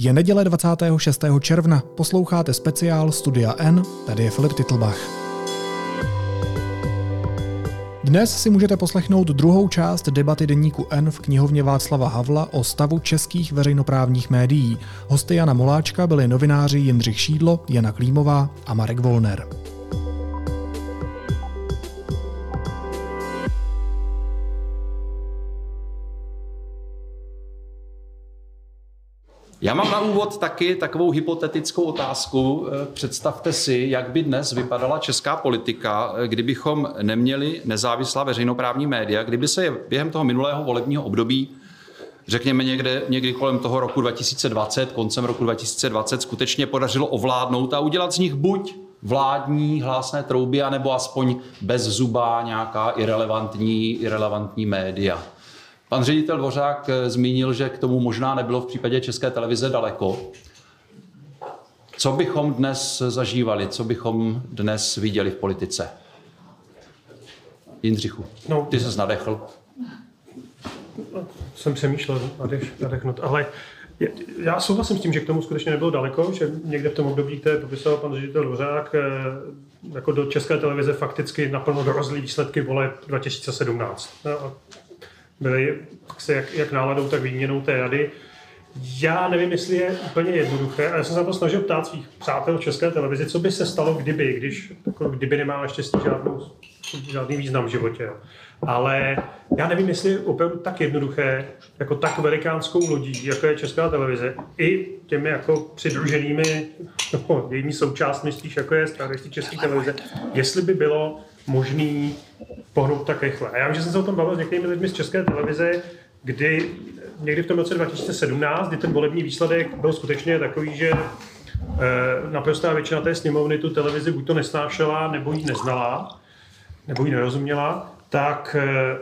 Je neděle 26. června, posloucháte speciál Studia N, tady je Filip Titlbach. Dnes si můžete poslechnout druhou část debaty deníku N v knihovně Václava Havla o stavu českých veřejnoprávních médií. Hosty Jana Moláčka byli novináři Jindřich Šídlo, Jana Klímová a Marek Volner. Já mám na úvod taky takovou hypotetickou otázku. Eh, představte si, jak by dnes vypadala česká politika, eh, kdybychom neměli nezávislá veřejnoprávní média, kdyby se během toho minulého volebního období řekněme někde, někdy kolem toho roku 2020, koncem roku 2020, skutečně podařilo ovládnout a udělat z nich buď vládní hlásné trouby, anebo aspoň bez zuba nějaká irrelevantní, irrelevantní média. Pan ředitel Dvořák eh, zmínil, že k tomu možná nebylo v případě České televize daleko. Co bychom dnes zažívali, co bychom dnes viděli v politice? Jindřichu, no, ty se nadechl. Jsem přemýšlel nadech, nadechnout, ale já souhlasím s tím, že k tomu skutečně nebylo daleko, že někde v tom období, které popisoval pan ředitel Dvořák, eh, jako do České televize fakticky naplno dorozlý výsledky voleb 2017. No, byly se jak, jak náladou, tak výměnou té rady. Já nevím, jestli je úplně jednoduché, a já jsem se na to snažil ptát svých přátel v České televizi, co by se stalo, kdyby, když jako kdyby nemá naštěstí žádnou, žádný význam v životě. Ale já nevím, jestli je opravdu tak jednoduché, jako tak velikánskou lodí, jako je Česká televize, i těmi jako přidruženými, no, jejími součástmi, spíš jako je zpravodajství České televize, jestli by bylo možný pohnout tak rychle. A já vím, že jsem se o tom bavil s některými lidmi z České televize, kdy někdy v tom roce 2017, kdy ten volební výsledek byl skutečně takový, že eh, naprostá většina té sněmovny tu televizi buď to nesnášela, nebo ji neznala, nebo ji nerozuměla, tak eh,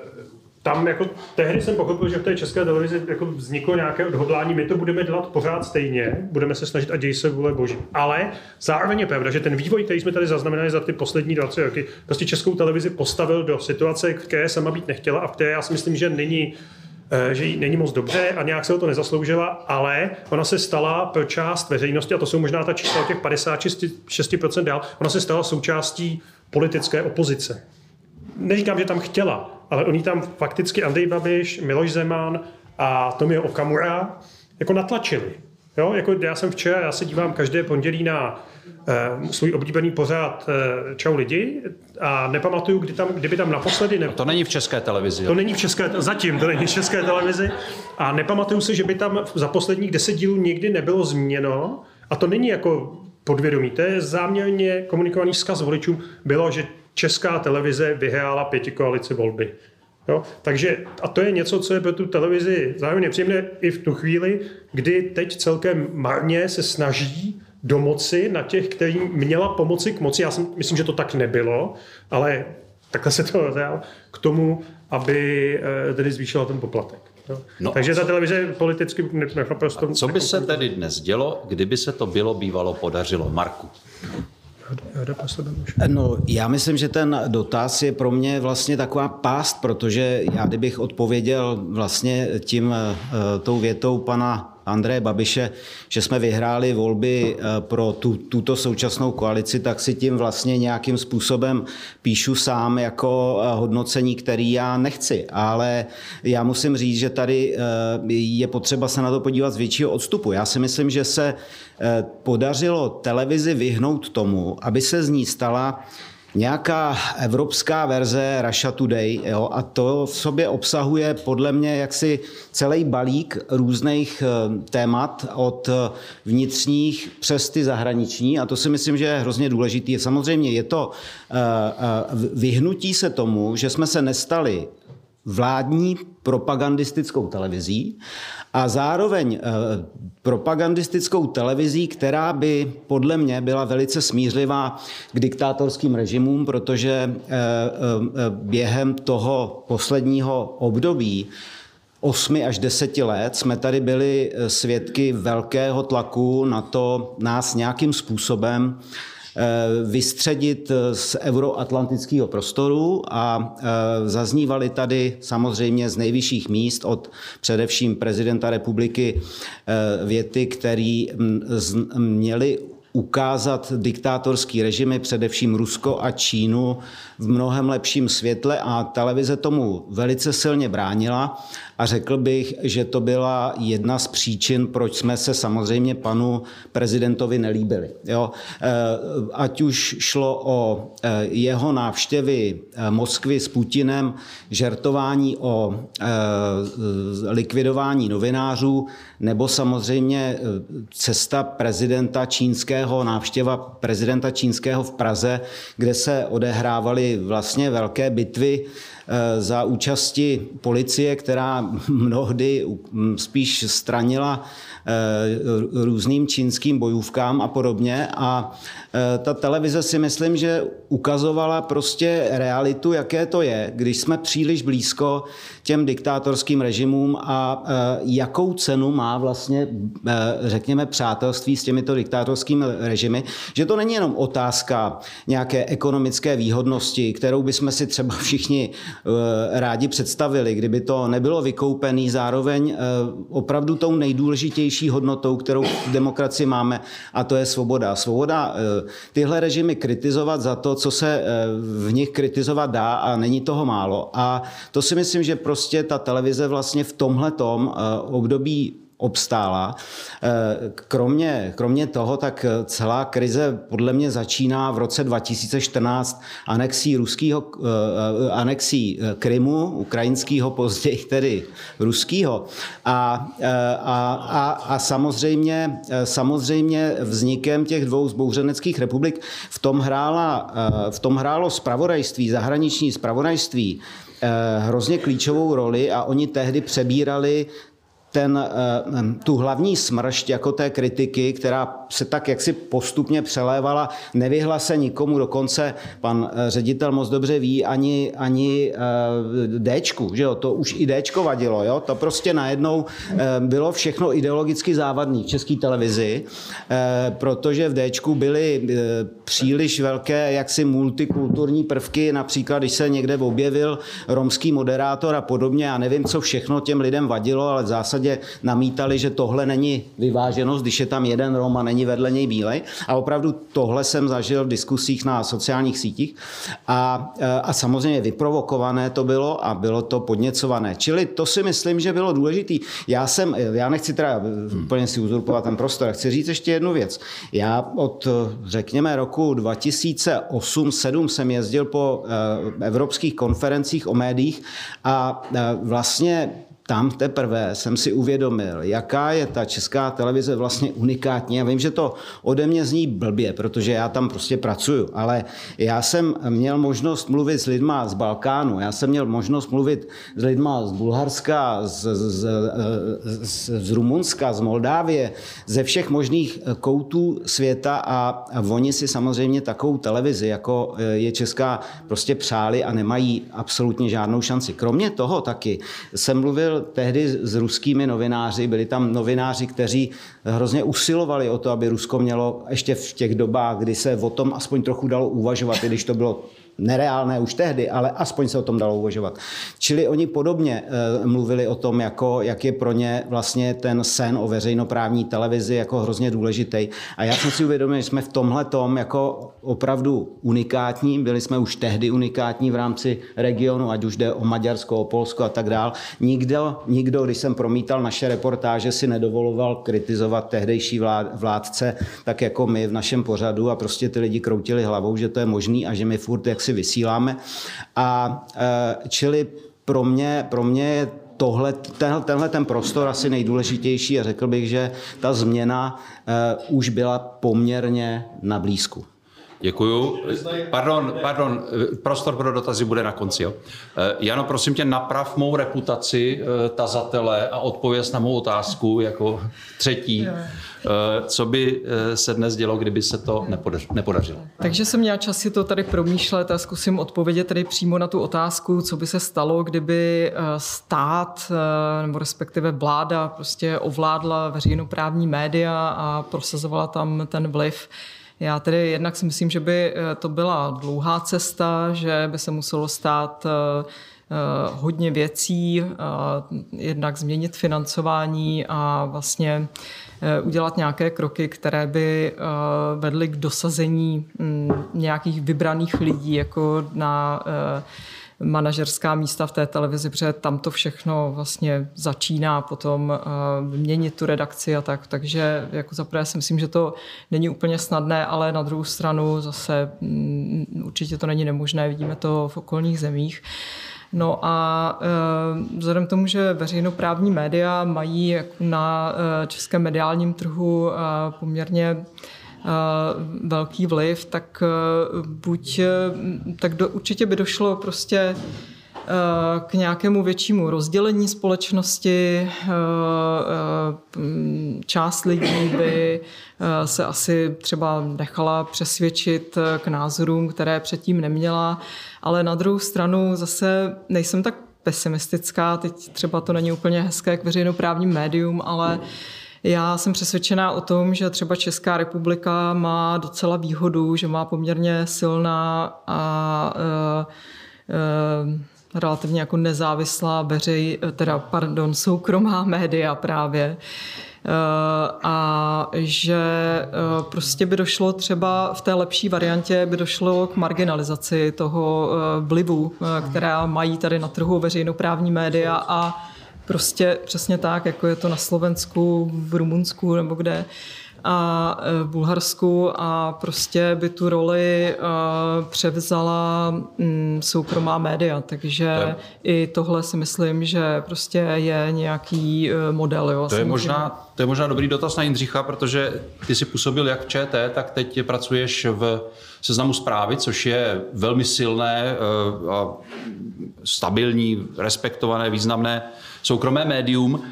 tam jako tehdy jsem pochopil, že v té české televizi jako vzniklo nějaké odhodlání, my to budeme dělat pořád stejně, budeme se snažit a děj se vůle boží. Ale zároveň je pravda, že ten vývoj, který jsme tady zaznamenali za ty poslední 20 roky, prostě českou televizi postavil do situace, které sama být nechtěla a v které já si myslím, že není eh, že jí není moc dobře a nějak se o to nezasloužila, ale ona se stala pro část veřejnosti, a to jsou možná ta čísla těch 56% dál, ona se stala součástí politické opozice. Neříkám, že tam chtěla, ale oni tam fakticky Andrej Babiš, Miloš Zeman a Tomio Okamura jako natlačili. Jo, jako já jsem včera, já se dívám každé pondělí na uh, svůj oblíbený pořád uh, Čau lidi a nepamatuju, kdy tam, kdyby tam naposledy... Ne... To není v české televizi. Jo? To není v české, zatím to není v české televizi a nepamatuju si, že by tam za posledních deset dílů nikdy nebylo změněno a to není jako podvědomí, to je záměrně komunikovaný vzkaz voličům, bylo, že česká televize vyhrála pěti koalici volby. Jo? Takže, a to je něco, co je pro tu televizi zároveň příjemné i v tu chvíli, kdy teď celkem marně se snaží domoci na těch, kterým měla pomoci k moci. Já si myslím, že to tak nebylo, ale takhle se to dál k tomu, aby eh, tedy zvýšila ten poplatek. No, Takže ta televize politicky naprosto... Co by se tedy dnes dělo, kdyby se to bylo bývalo podařilo? Marku. No, já myslím, že ten dotaz je pro mě vlastně taková pást, protože já kdybych odpověděl vlastně tím eh, tou větou pana Andreje Babiše, že jsme vyhráli volby eh, pro tu, tuto současnou koalici, tak si tím vlastně nějakým způsobem píšu sám jako eh, hodnocení, který já nechci. Ale já musím říct, že tady je potřeba se na to podívat z většího odstupu. Já si myslím, že se podařilo televizi vyhnout tomu, aby se z ní stala nějaká evropská verze Russia Today jo, a to v sobě obsahuje podle mě jaksi celý balík různých eh, témat od vnitřních přes ty zahraniční a to si myslím, že je hrozně důležitý. Samozřejmě je to eh, eh, vyhnutí se tomu, že jsme se nestali vládní propagandistickou televizí a zároveň propagandistickou televizí, která by podle mě byla velice smířlivá k diktátorským režimům, protože eh, eh, během toho posledního období 8 až 10 let jsme tady byli svědky velkého tlaku na to nás nějakým způsobem vystředit z euroatlantického prostoru a zaznívaly tady samozřejmě z nejvyšších míst od především prezidenta republiky věty, které měly ukázat diktátorský režimy, především Rusko a Čínu, v mnohem lepším světle a televize tomu velice silně bránila a řekl bych, že to byla jedna z příčin, proč jsme se samozřejmě panu prezidentovi nelíbili. Jo? Eh, ať už šlo o eh, jeho návštěvy eh, Moskvy s Putinem, žertování o likvidování novinářů, nebo samozřejmě cesta prezidenta čínského, návštěva prezidenta čínského v Praze, kde se odehrávaly vlastně velké bitvy za účasti policie, která mnohdy spíš stranila Eh, různým čínským bojůvkám a podobně. A eh, ta televize si myslím, že ukazovala prostě realitu, jaké to je, když jsme příliš blízko těm diktátorským režimům a eh, jakou cenu má vlastně, řekněme, přátelství s těmito diktátorskými režimy, že to není jenom otázka nějaké ekonomické výhodnosti, kterou bychom si třeba všichni rádi představili, kdyby to nebylo vykoupený zároveň opravdu tou nejdůležitější hodnotou, kterou v demokracii máme, a to je svoboda. Svoboda eh, tyhle režimy kritizovat za to, co se eh, v nich kritizovat dá a není toho málo. A to si myslím, že prostě ta televize vlastně v tomhle eh, období obstála. Eh, kromě, kromě toho, tak celá krize podle mě začíná v roce 2014 anexí ruského, eh, anexí eh, Krymu, ukrajinského, později tedy ruského. A, a, a, a samozřejmě, samozřejmě vznikem těch dvou zbouřeneckých republik v tom, hrála, v tom hrálo spravodajství, zahraniční spravodajství, hrozně klíčovou roli a oni tehdy přebírali ten, eh, tu hlavní smršť jako té kritiky, která se tak jaksi postupně přelévala, nevyhla se nikomu, dokonce pan eh, ředitel moc dobře ví, ani, ani eh, Dčku, že jo, to už i Dčko vadilo, jo, to prostě najednou bylo všechno ideologicky závadný v české televizi, protože v Dčku byly příliš velké jaksi multikulturní prvky, například když se někde objevil romský moderátor a podobně, já nevím, co všechno těm lidem vadilo, ale v zásadě namítali, že tohle není vyváženost, když je tam jeden Rom a není vedle něj bílej. A opravdu tohle jsem zažil v diskusích na sociálních sítích. A, a samozřejmě vyprovokované to bylo a bylo to podněcované. Čili to si myslím, že bylo důležité. Já jsem, já nechci teda úplně si uzurpovat ten prostor, chci říct ještě jednu věc. Já od, řekněme, roku 2008-2007 jsem jezdil po eh, evropských konferencích o médiích a vlastně tam teprve jsem si uvědomil, jaká je ta česká televize vlastně unikátní. Já vím, že to ode mě zní blbě, protože já tam prostě pracuju, ale já jsem měl možnost mluvit s lidma z Balkánu, já jsem měl možnost mluvit s lidma z Bulharska, z, z, z, z Rumunska, z Moldávie, ze všech možných koutů světa a, oni si samozřejmě takovou televizi, jako je česká, prostě přáli a nemají absolutně žádnou šanci. Kromě toho taky jsem mluvil tehdy s ruskými novináři, byli tam novináři, kteří hrozně usilovali o to, aby Rusko mělo ještě v těch dobách, kdy se o tom aspoň trochu dalo uvažovat, i když to bylo nereálné už tehdy, ale aspoň se o tom dalo uvažovat. Čili oni podobně e, mluvili o tom, jako, jak je pro ně vlastně ten sen o veřejnoprávní televizi jako hrozně důležitý. A já jsem si uvědomil, že jsme v tomhle tom jako opravdu unikátní, byli jsme už tehdy unikátní v rámci regionu, ať už jde o Maďarsko, o Polsko a tak dál. Nikdo, nikdo, když jsem promítal naše reportáže, si nedovoloval kritizovat tehdejší vlád, vládce, tak jako my v našem pořadu a prostě ty lidi kroutili hlavou, že to je možný a že my furt jak si vysíláme. A e, čili pro mě, pro mě je tohle, tenhle, tenhle ten prostor asi nejdůležitější a řekl bych, že ta změna uh, už byla poměrně na blízku. Děkuju. Pardon, pardon, prostor pro dotazy bude na konci. Jo. Eh, Jano, prosím tě, naprav mou reputaci tazatele a odpověz na mou otázku jako třetí. Eh, co by eh, se dnes dělo, kdyby se to nepodařilo? Takže jsem měla čas si to tady promýšlet a zkusím odpovědět tady přímo na tu otázku, co by se stalo, kdyby eh, stát nebo respektive vláda prostě ovládla veřejnoprávní média a prosazovala tam ten vliv. Já tedy jednak si myslím, že by to byla dlouhá cesta, že by se muselo stát hodně věcí, jednak změnit financování a vlastně udělat nějaké kroky, které by vedly k dosazení mm, nějakých vybraných lidí jako na manažerská místa v té televizi, protože tam to všechno vlastně začíná potom uh, měnit tu redakci a tak. Takže jako zaprvé si myslím, že to není úplně snadné, ale na druhou stranu zase um, určitě to není nemožné, vidíme to v okolních zemích. No a e, vzhledem k tomu, že veřejnoprávní média mají jako na e, českém mediálním trhu poměrně velký vliv, tak buď tak do, určitě by došlo prostě k nějakému většímu rozdělení společnosti. Část lidí by se asi třeba nechala přesvědčit k názorům, které předtím neměla, ale na druhou stranu zase nejsem tak pesimistická, teď třeba to není úplně hezké k veřejnoprávním médium, ale já jsem přesvědčená o tom, že třeba Česká republika má docela výhodu, že má poměrně silná a e, e, relativně jako nezávislá veřej, teda pardon, soukromá média právě. A že prostě by došlo třeba v té lepší variantě by došlo k marginalizaci toho vlivu, která mají tady na trhu veřejnoprávní média a Prostě přesně tak, jako je to na Slovensku, v Rumunsku nebo kde a e, v Bulharsku a prostě by tu roli e, převzala mm, soukromá média, takže to i tohle si myslím, že prostě je nějaký e, model. Jo, to, je možná, to je možná dobrý dotaz na Jindřicha, protože ty si působil jak v ČT, tak teď pracuješ v seznamu zprávy, což je velmi silné a stabilní, respektované, významné soukromé médium.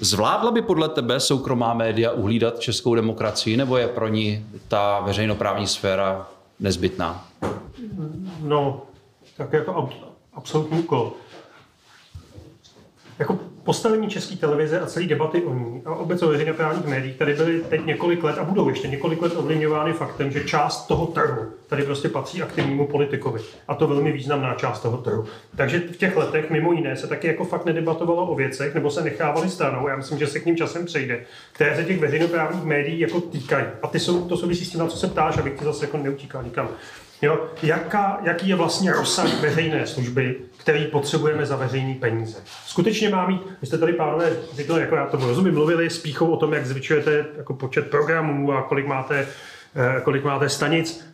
Zvládla by podle tebe soukromá média uhlídat českou demokracii, nebo je pro ní ta veřejnoprávní sféra nezbytná? No, tak jako absolutní úkol. Jako postavení české televize a celé debaty o ní a obecně o veřejnoprávních médiích tady byly teď několik let a budou ještě několik let ovlivňovány faktem, že část toho trhu tady prostě patří aktivnímu politikovi. A to velmi významná část toho trhu. Takže v těch letech mimo jiné se taky jako fakt nedebatovalo o věcech, nebo se nechávali stranou. Já myslím, že se k ním časem přejde, které se těch veřejnoprávních médií jako týkají. A ty jsou, to souvisí s tím, na co se ptáš, abych ti zase jako neutíkal nikam. Jo? Jaká, jaký je vlastně rozsah veřejné služby, který potřebujeme za veřejný peníze? Skutečně má mít, vy jste tady, pánové, řekli, jako já tomu rozumím, mluvili s píchou o tom, jak zvyšujete jako počet programů a kolik máte, eh, kolik máte stanic.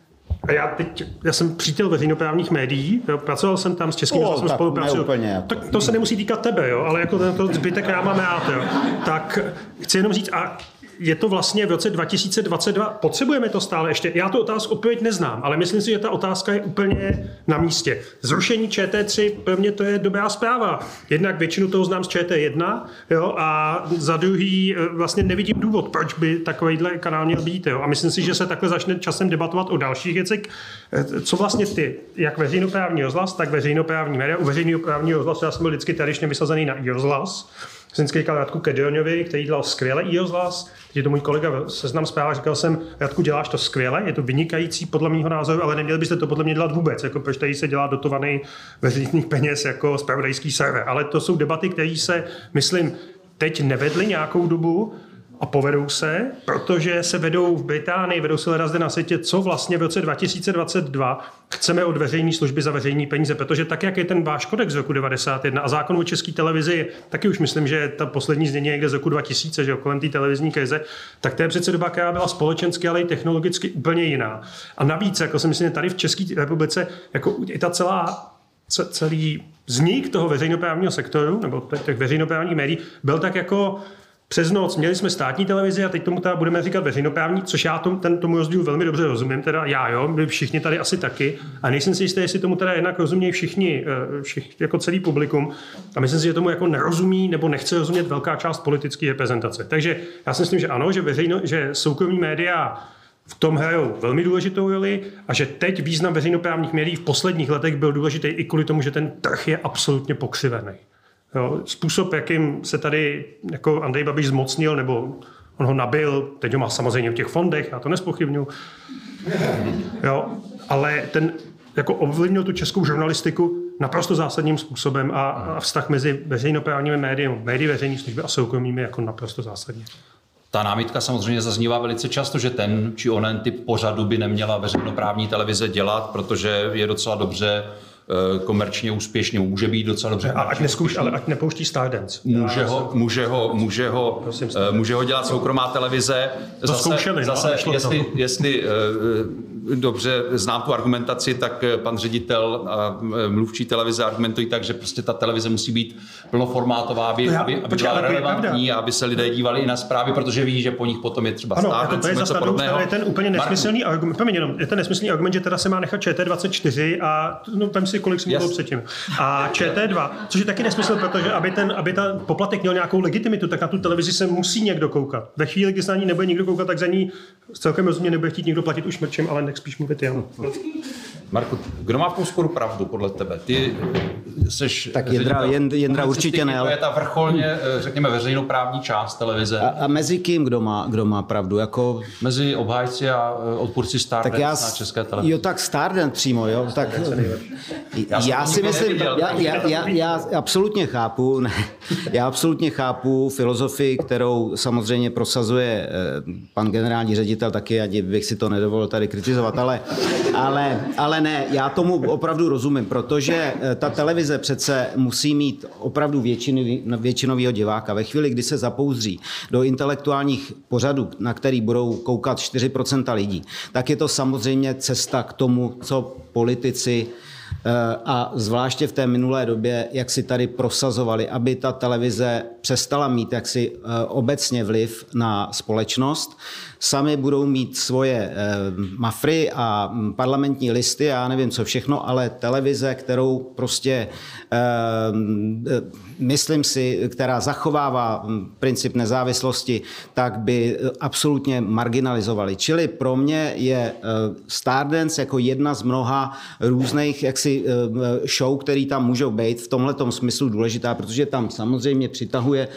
A já teď, já jsem přítel veřejnoprávních médií, jo, pracoval jsem tam s českým rozhlasem spolupracuju. Tak to se nemusí týkat tebe, jo, ale jako ten to zbytek já mám rád, jo. Tak chci jenom říct, a je to vlastně v roce 2022, potřebujeme to stále ještě? Já tu otázku odpověď neznám, ale myslím si, že ta otázka je úplně na místě. Zrušení ČT3, pro mě to je dobrá zpráva. Jednak většinu toho znám z ČT1 jo, a za druhý eh, vlastně nevidím důvod, proč by takovýhle kanál měl být. Jo. A myslím si, že se takhle začne časem debatovat o dalších věcech. Eh, co vlastně ty, jak veřejnoprávní rozhlas, tak veřejnoprávní média. U veřejnoprávního rozhlasu já jsem byl vždycky tradičně vysazený na rozhlas jsem říkal Radku Kedioňovi, který dělal skvěle i rozhlas, je to můj kolega seznam zpráva, říkal jsem, Radku, děláš to skvěle, je to vynikající podle mého názoru, ale neměli byste to podle mě dělat vůbec, jako proč tady se dělá dotovaný veřejných peněz jako spravodajský server. Ale to jsou debaty, které se, myslím, teď nevedly nějakou dobu, a povedou se, protože se vedou v Británii, vedou se zde na světě, co vlastně v roce 2022 chceme od veřejné služby za veřejné peníze, protože tak, jak je ten váš kodex z roku 91 a zákon o české televizi, taky už myslím, že ta poslední znění někde z roku 2000, že kolem té televizní krize, tak to je přece doba, která byla společensky, ale i technologicky úplně jiná. A navíc, jako si myslím, tady v České republice, jako i ta celá celý vznik toho veřejnoprávního sektoru, nebo těch veřejnoprávních médií, byl tak jako přes noc měli jsme státní televizi a teď tomu teda budeme říkat veřejnoprávní, což já tom, ten, tomu rozdílu velmi dobře rozumím, teda já jo, my všichni tady asi taky. A nejsem si jistý, jestli tomu teda jednak rozumějí všichni, eh, všichni, jako celý publikum. A myslím si, že tomu jako nerozumí nebo nechce rozumět velká část politické reprezentace. Takže já si myslím, že ano, že, veřejno, že soukromí média v tom hrajou velmi důležitou roli a že teď význam veřejnoprávních médií v posledních letech byl důležitý i kvůli tomu, že ten trh je absolutně pokřivený. Jo, způsob, jakým se tady jako Andrej Babiš zmocnil, nebo on ho nabil, teď ho má samozřejmě v těch fondech, já to nespochybnuju. Jo, ale ten jako ovlivnil tu českou žurnalistiku naprosto zásadním způsobem a, a vztah mezi veřejnoprávními médii, médii veřejné služby a soukromými jako naprosto zásadně. Ta námitka samozřejmě zaznívá velice často, že ten či onen typ pořadu by neměla veřejnoprávní televize dělat, protože je docela dobře komerčně úspěšný, může být docela dobře. A ať neskouš, ale ať nepouští Stardance. Může ho, může ho, může ho, Prosím, eh, může ho dělat soukromá televize. To zase, zkoušeli, no, zase, no, jestli, to. jestli uh, dobře znám tu argumentaci, tak pan ředitel a mluvčí televize argumentují tak, že prostě ta televize musí být plnoformátová, aby, já, aby, aby byla relevantní a aby se lidé dívali i na zprávy, protože ví, že po nich potom je třeba ano, Stardance, to je něco podobného. Je ten úplně nesmyslný argument, jenom, je ten nesmyslný argument, že teda se má nechat ČT24 a no, tam si, kolik jsem yes. předtím. A ČT2, což je taky nesmysl, protože aby ten, aby ta poplatek měl nějakou legitimitu, tak na tu televizi se musí někdo koukat. Ve chvíli, kdy se na ní nebude nikdo koukat, tak za ní celkem rozumně nebude chtít někdo platit už mrčem, ale nech spíš mluvit já. Marku, kdo má v tom sporu pravdu podle tebe? Ty seš... Tak Jendra, Jendra, Jendra určitě ne. To je ta vrcholně, eh, řekněme, veřejnoprávní část televize. A, a mezi kým kdo má, kdo má pravdu? Jako... Mezi obhájci a eh, odpůrci Stardance já, na české televizi. Jo, tak Stardance přímo, jo. Tak, já, já si myslím, já, já, já, já absolutně chápu, ne, já absolutně chápu filozofii, kterou samozřejmě prosazuje eh, pan generální ředitel taky, ať bych si to nedovolil tady kritizovat, ale, ale, ale ne, já tomu opravdu rozumím, protože eh, ta televize přece musí mít opravdu většinový, diváka. Ve chvíli, kdy se zapouzří do intelektuálních pořadů, na který budou koukat 4% lidí, tak je to samozřejmě cesta k tomu, co politici Eh, a zvláště v té minulé době, jak si tady prosazovali, aby ta televize přestala mít jaksi eh, obecně vliv na společnost. Sami budou mít svoje eh, mafry a hm, parlamentní listy, já nevím co všechno, ale televize, kterou prostě myslím si, která zachovává hm, princip nezávislosti, tak by absolutně marginalizovali. Čili pro mě je Stardance jako jedna z mnoha různých jaksi show, který tam můžou být v tomhle smyslu důležitá, protože tam samozřejmě přitahuje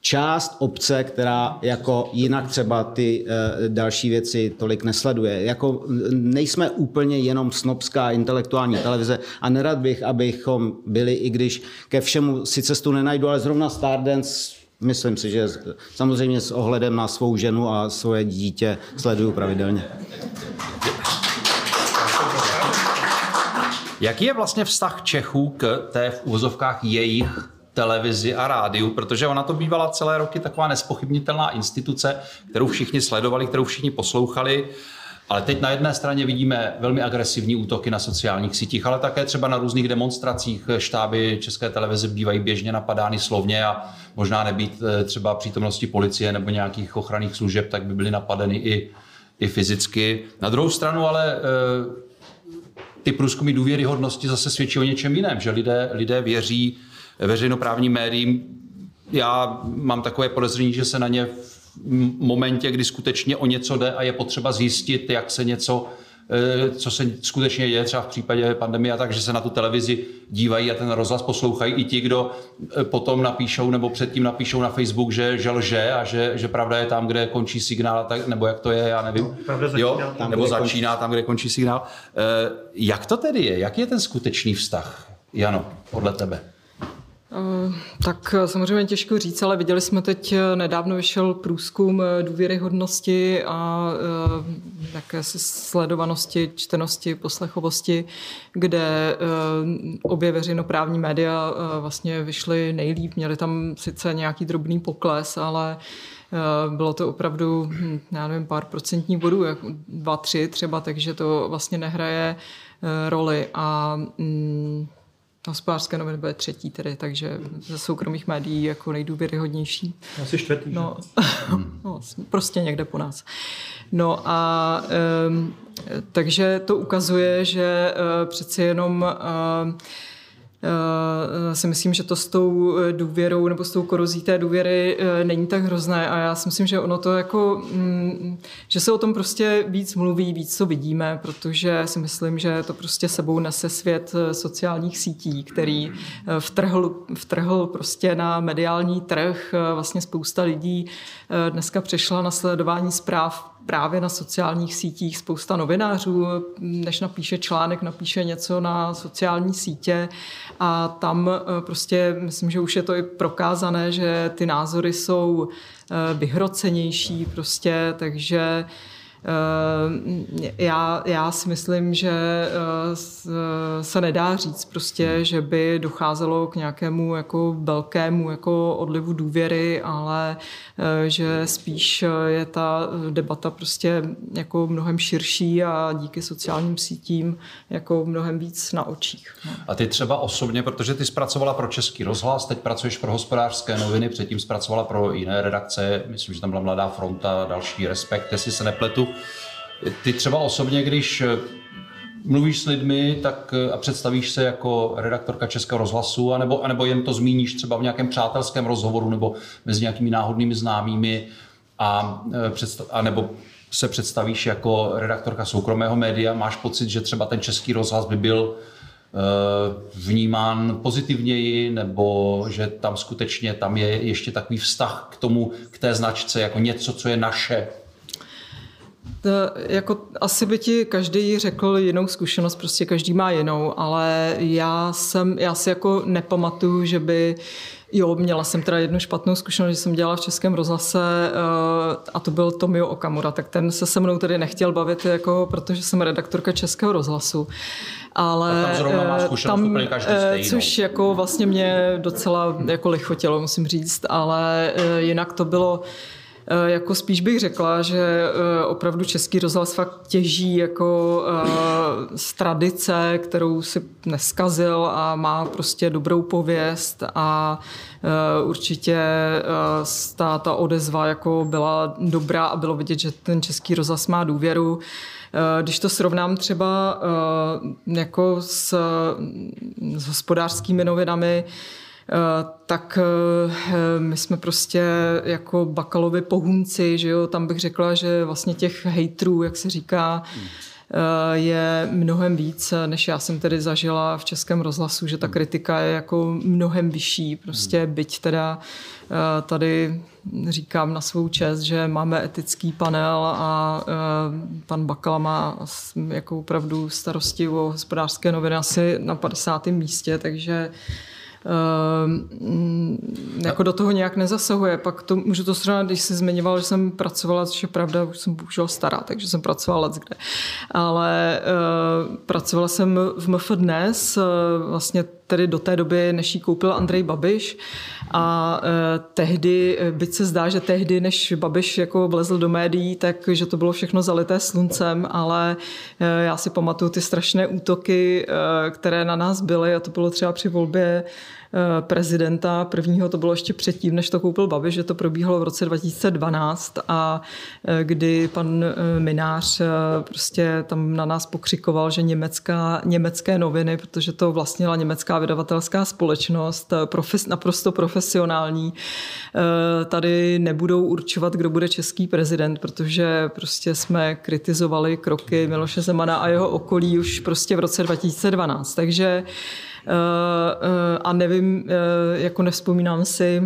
část obce, která jako jinak třeba ty e, další věci tolik nesleduje. Jako nejsme úplně jenom snobská intelektuální televize a nerad bych, abychom byli, i když ke všemu si cestu nenajdu, ale zrovna Stardance myslím si, že samozřejmě s ohledem na svou ženu a svoje dítě sleduju pravidelně. Jaký je vlastně vztah Čechů k té v úvozovkách jejich televizi a rádiu, protože ona to bývala celé roky taková nespochybnitelná instituce, kterou všichni sledovali, kterou všichni poslouchali. Ale teď na jedné straně vidíme velmi agresivní útoky na sociálních sítích, ale také třeba na různých demonstracích štáby České televize bývají běžně napadány slovně a možná nebýt eh, třeba přítomnosti policie nebo nějakých ochranných služeb, tak by byly napadeny i, i fyzicky. Na druhou stranu ale eh, ty průzkumy důvěryhodnosti zase svědčí o něčem jiném, že lidé, lidé věří veřejnoprávním médiím. Já mám takové podezření, že se na ně v momentě, kdy skutečně o něco jde a je potřeba zjistit, jak se něco Eh, co se skutečně je třeba v případě pandemie a tak, že se na tu televizi dívají a ten rozhlas poslouchají i ti, kdo eh, potom napíšou nebo předtím napíšou na Facebook, že, že lže a že, že pravda je tam, kde končí signál, tak, nebo jak to je, já nevím. No, jo, tam, nebo začíná končí. tam, kde končí signál. Eh, jak to tedy je? Jak je ten skutečný vztah, Jano, podle tebe? Eh, tak eh, samozřejmě těžko říct, ale viděli jsme teď, eh, nedávno vyšel průzkum důvěryhodnosti a také sledovanosti, čtenosti, poslechovosti, kde obě veřejnoprávní média vlastně vyšly nejlíp. Měli tam sice nějaký drobný pokles, ale bylo to opravdu, hm, já nevím, pár procentních bodů, dva, tři třeba, takže to vlastně nehraje roli. A mm, Hospodářské noviny bude třetí tedy, takže ze soukromých médií jako nejdůvěryhodnější. Asi čtvrtý. No, no, prostě někde po nás. No a um, takže to ukazuje, že uh, přeci jenom uh, si myslím, že to s tou důvěrou nebo s tou korozí té důvěry uh, není tak hrozné a já si myslím, že ono to jako, um, že se o tom prostě víc mluví, víc co vidíme, protože si myslím, že to prostě sebou nese svět sociálních sítí, který vtrhl, vtrhl prostě na mediální trh. Vlastně spousta lidí dneska přešla na sledování zpráv právě na sociálních sítích spousta novinářů, než napíše článek, napíše něco na sociální sítě. A tam eh, prostě myslím, že už je to i prokázané, že ty názory jsou eh, vyhrocenější prostě, takže já, já si myslím, že eh, se nedá říct prostě, že by docházelo k nějakému jako velkému jako odlivu důvěry, ale eh, že spíš je ta debata prostě jako mnohem širší a díky sociálním sítím jako mnohem víc na očích. No. A ty třeba osobně, protože ty zpracovala pro Český rozhlas, teď pracuješ pro hospodářské noviny, předtím zpracovala pro jiné redakce, myslím, že tam byla Mladá fronta, další Respekt, jestli se nepletu. Ty třeba osobně, když eh, mluvíš s lidmi tak, eh, a představíš se jako redaktorka Českého rozhlasu, anebo, anebo jen to zmíníš třeba v nějakém přátelském rozhovoru nebo mezi nějakými náhodnými známými, a, eh, a nebo se představíš jako redaktorka soukromého média, máš pocit, že třeba ten Český rozhlas by byl vnímán pozitivněji, nebo že tam skutečně tam je ještě takový vztah k tomu, k té značce, jako něco, co je naše, jako, asi by ti každý řekl jinou zkušenost, prostě každý má jinou, ale já jsem, já si jako nepamatuju, že by Jo, měla jsem teda jednu špatnou zkušenost, že jsem dělala v Českém rozhlase uh, a to byl Tomio Okamura, tak ten se se mnou tedy nechtěl bavit, jako, protože jsem redaktorka Českého rozhlasu. Ale a tam má eh, tam, uh, což jako vlastně mě docela jako lichotilo, musím říct, ale jinak to bylo Eh, jako spíš bych řekla, že eh, opravdu Český rozhlas fakt těží jako eh, z tradice, kterou si neskazil a má prostě dobrou pověst a určitě ta, ta odezva jako byla dobrá a bylo vidět, že ten Český rozhlas má důvěru. Když to srovnám třeba jako s, s hospodářskými novinami, Eh, tak eh, my jsme prostě jako bakalovi pohunci, že jo, tam bych řekla, že vlastně těch hejtrů, jak se říká, eh, je mnohem víc, než já jsem tedy zažila v Českém rozhlasu, že ta kritika je jako mnohem vyšší, prostě byť teda tady říkám na svou čest, že máme etický panel a pan Bakala má jako opravdu starosti o hospodářské noviny asi na 50. místě, takže Ehm, jako do toho nějak nezasahuje. Pak to, můžu to srovnat, když jsi zmiňoval, že jsem pracovala, což je pravda, už jsem bohužel stará, takže jsem pracovala let kde. Ale uh, pracovala jsem v MF dnes, uh, vlastně tedy do té doby, než ji koupil Andrej Babiš. A e, tehdy, byť se zdá, že tehdy, než Babiš jako vlezl do médií, tak že to bylo všechno zalité sluncem, ale e, já si pamatuju ty strašné útoky, e, které na nás byly a to bylo třeba při volbě prezidenta. Prvního to bylo ještě předtím, než to koupil Babiš, že to probíhalo v roce 2012 a eh, kdy pan eh, Minář prostě tam na nás pokřikoval, že německá, německé noviny, protože to vlastnila německá vydavatelská společnost, profes, naprosto profesionální, tady nebudou určovat, kdo bude český prezident, protože prostě jsme kritizovali kroky Miloše Zemana a jeho okolí už prostě v roce 2012. Takže Eh, eh, a nevím, eh, jako nevzpomínám si,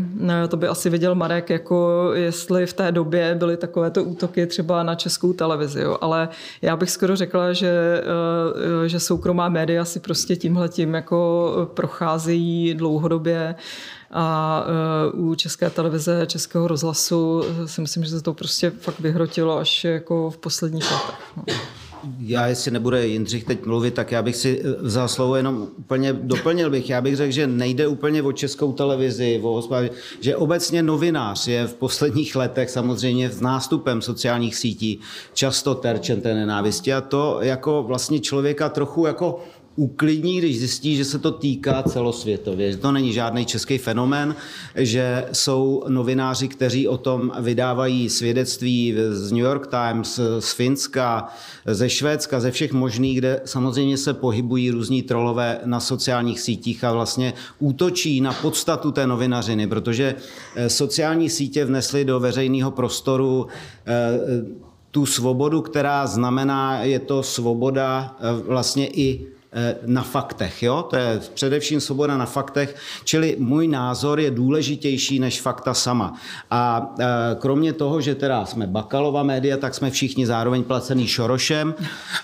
to by asi viděl Marek, jako jestli v té době byly takovéto útoky třeba na českou televizi, jo. ale já bych skoro řekla, že, že soukromá média si prostě tímhletím jako procházejí dlouhodobě a u České televize, Českého rozhlasu si myslím, že se to prostě fakt vyhrotilo až jako v posledních letech. No já, jestli nebude Jindřich teď mluvit, tak já bych si eh, vzal slovo jenom úplně doplnil bych. Já bych řekl, že nejde úplně o českou televizi, o hospodáři, že obecně novinář je v posledních letech samozřejmě s nástupem sociálních sítí často terčen té nenávisti a to jako vlastně člověka trochu jako uklidní, když zjistí, že se to týká celosvětově, že to není žádný český fenomén, že jsou novináři, kteří o tom vydávají svědectví z New York Times, z Finska, ze Švédska, ze všech možných, kde samozřejmě se pohybují různí trolové na sociálních sítích a vlastně útočí na podstatu té novinařiny, protože eh, sociální sítě vnesly do veřejného prostoru eh, tu svobodu, která znamená, je to svoboda eh, vlastně i na faktech. Jo? To je především svoboda na faktech, čili můj názor je důležitější než fakta sama. A eh, kromě toho, že teda jsme bakalová média, tak jsme všichni zároveň placený Šorošem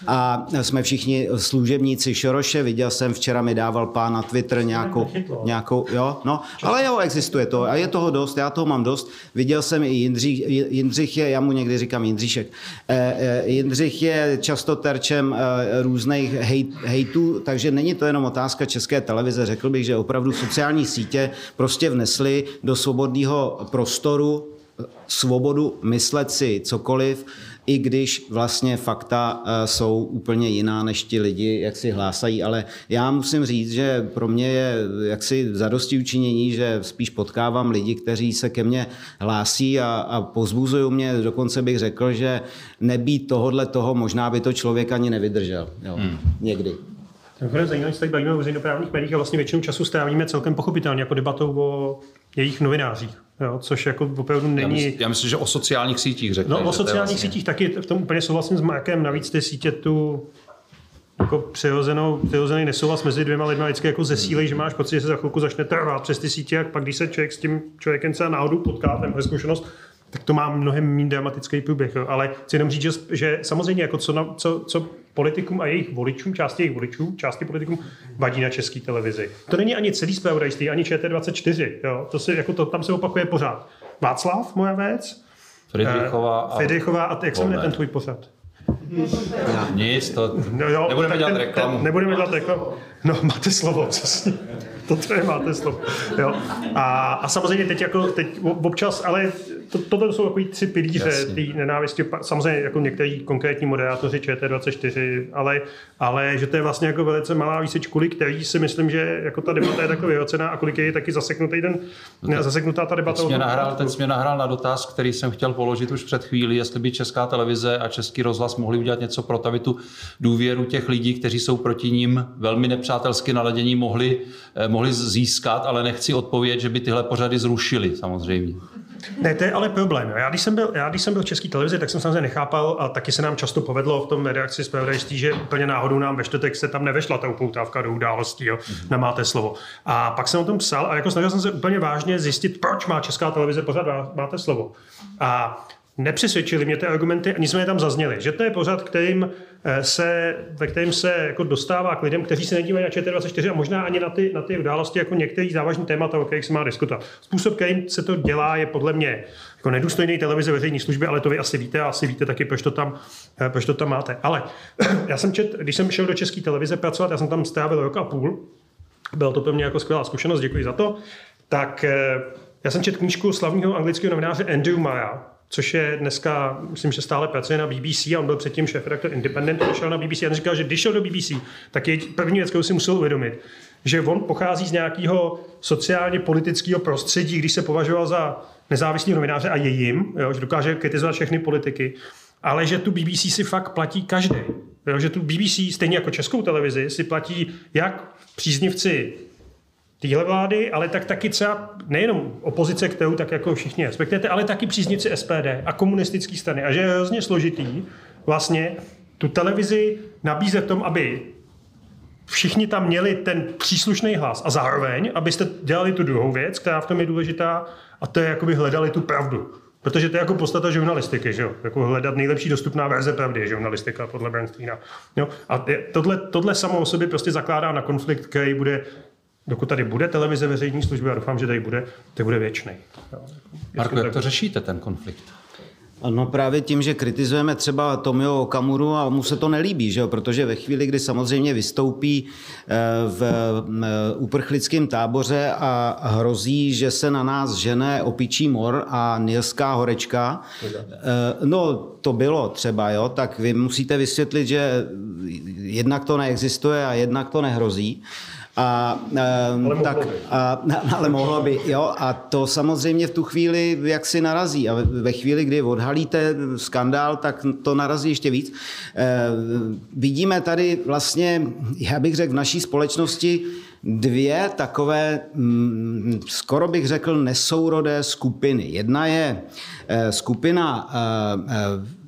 a jsme všichni služebníci Šoroše. Viděl jsem, včera mi dával pán na Twitter nějakou, nějakou jo, no, ale jo, existuje to a je toho dost, já toho mám dost. Viděl jsem i Jindřich, Jindřich je, já mu někdy říkám Jindříšek, eh, Jindřich je často terčem různých hejt, hejtů takže není to jenom otázka české televize. Řekl bych, že opravdu sociální sítě prostě vnesly do svobodného prostoru svobodu myslet si cokoliv, i když vlastně fakta eh, jsou úplně jiná, než ti lidi, jak si hlásají. Ale já musím říct, že pro mě je jaksi zadosti učinění, že spíš potkávám lidi, kteří se ke mně hlásí a, a pozbuzují mě. Dokonce bych řekl, že nebýt tohodle toho, možná by to člověk ani nevydržel. Jo, hmm. Někdy. Mimochodem zajímavé, že se tady bavíme o veřejnoprávních médiích a vlastně většinou času strávíme celkem pochopitelně jako debatou o jejich novinářích. Jo, což jako opravdu není... Já myslím, já myslím, že o sociálních sítích řekne. No o sociálních vlastně... sítích taky v tom úplně souhlasím s Markem. Navíc ty sítě tu jako přirozenou, přirozený nesouhlas mezi dvěma lidmi vždycky jako zesílej, že máš pocit, že se za chvilku začne trvat přes ty sítě, a pak když se člověk s tím člověkem se náhodou potká, ten zkušenost, tak to má mnohem méně dramatický průběh. Jo. Ale chci jenom říct, že, že samozřejmě jako co, na, co, co politikům a jejich voličům, části jejich voličů, části politikům vadí na české televizi. To není ani celý zpravodajství, ani ČT24. Jo. To se, jako to, tam se opakuje pořád. Václav, moja věc. Friedrichová a... Friedrichová a jak se jmenuje ten tvůj pořad? Nic, to no jo, nebudeme dělat reklamu. Ten, nebudeme dělat reklamu. No, máte slovo, přesně to je máte slovo. Jo. A, a samozřejmě teď, jako, teď občas, ale to, tohle jsou takový tři pilíře té nenávisti. Samozřejmě jako některý konkrétní moderátoři ČT24, ale, ale že to je vlastně jako velice malá výseč, kvůli který si myslím, že jako ta debata je takový vyhocená a kolik je taky zaseknutý ten, no zaseknutá ta debata. Teď mě, nahrál, teď mě nahrál na dotaz, který jsem chtěl položit už před chvíli, jestli by Česká televize a Český rozhlas mohli udělat něco pro to, aby tu důvěru těch lidí, kteří jsou proti ním velmi nepřátelsky naladění, mohli, eh, mohli získat, ale nechci odpovědět, že by tyhle pořady zrušili samozřejmě. Ne, to je ale problém. Já když jsem byl, já, když jsem byl v české televizi, tak jsem samozřejmě nechápal a taky se nám často povedlo v tom reakci zpravodajství, že úplně náhodou nám ve čtvrtek se tam nevešla ta upoutávka do událostí, jo, mm-hmm. na máte slovo. A pak jsem o tom psal a jako snažil jsem se úplně vážně zjistit, proč má česká televize pořád máte slovo. A nepřesvědčili mě ty argumenty, ani jsme je tam zazněli, že to je pořád, kterým eh, se, ve kterém se jako dostává k lidem, kteří se nedívají na ČT24 a možná ani na ty, na ty události jako některý závažný témata, o kterých se má diskutovat. Způsob, kterým se to dělá, je podle mě jako nedůstojný televize veřejné služby, ale to vy asi víte a asi víte taky, proč to tam, eh, proč to tam máte. Ale já jsem čet, když jsem šel do české televize pracovat, já jsem tam strávil rok a půl, byla to pro mě jako skvělá zkušenost, děkuji za to, tak eh, já jsem četl knížku slavného anglického novináře Andrew Mara, což je dneska, myslím, že stále pracuje na BBC a on byl předtím šéf redaktor Independent, šel na BBC a on říkal, že když šel do BBC, tak je první věc, kterou si musel uvědomit, že on pochází z nějakého sociálně politického prostředí, když se považoval za nezávislý novináře a je jim, jo, že dokáže kritizovat všechny politiky, ale že tu BBC si fakt platí každý. Jo, že tu BBC, stejně jako českou televizi, si platí jak příznivci téhle vlády, ale tak taky třeba nejenom opozice, kterou tak jako všichni respektujete, ale taky příznivci SPD a komunistické strany. A že je hrozně složitý vlastně tu televizi nabízet tom, aby všichni tam měli ten příslušný hlas a zároveň, abyste dělali tu druhou věc, která v tom je důležitá, a to je, jakoby hledali tu pravdu. Protože to je jako podstata žurnalistiky, že jo? Jako hledat nejlepší dostupná verze pravdy je žurnalistika podle Bernsteina. Jo? A tohle, tohle samo o sobě prostě zakládá na konflikt, který bude dokud tady bude televize veřejní služby, a doufám, že tady bude, to bude věčný. Marko, jak to řešíte, ten konflikt? No právě tím, že kritizujeme třeba Tomio Okamuru a mu se to nelíbí, že jo? protože ve chvíli, kdy samozřejmě vystoupí eh, v eh, uprchlickém táboře a hrozí, že se na nás žene opičí mor a nilská horečka, eh, no to bylo třeba, jo? tak vy musíte vysvětlit, že jednak to neexistuje a jednak to nehrozí. A, ale, tak, mohlo by. A, ale mohlo by, jo. A to samozřejmě v tu chvíli jak si narazí. A ve chvíli, kdy odhalíte skandál, tak to narazí ještě víc. E, vidíme tady vlastně, já bych řekl, v naší společnosti dvě takové, mm, skoro bych řekl, nesourodé skupiny. Jedna je e, skupina e,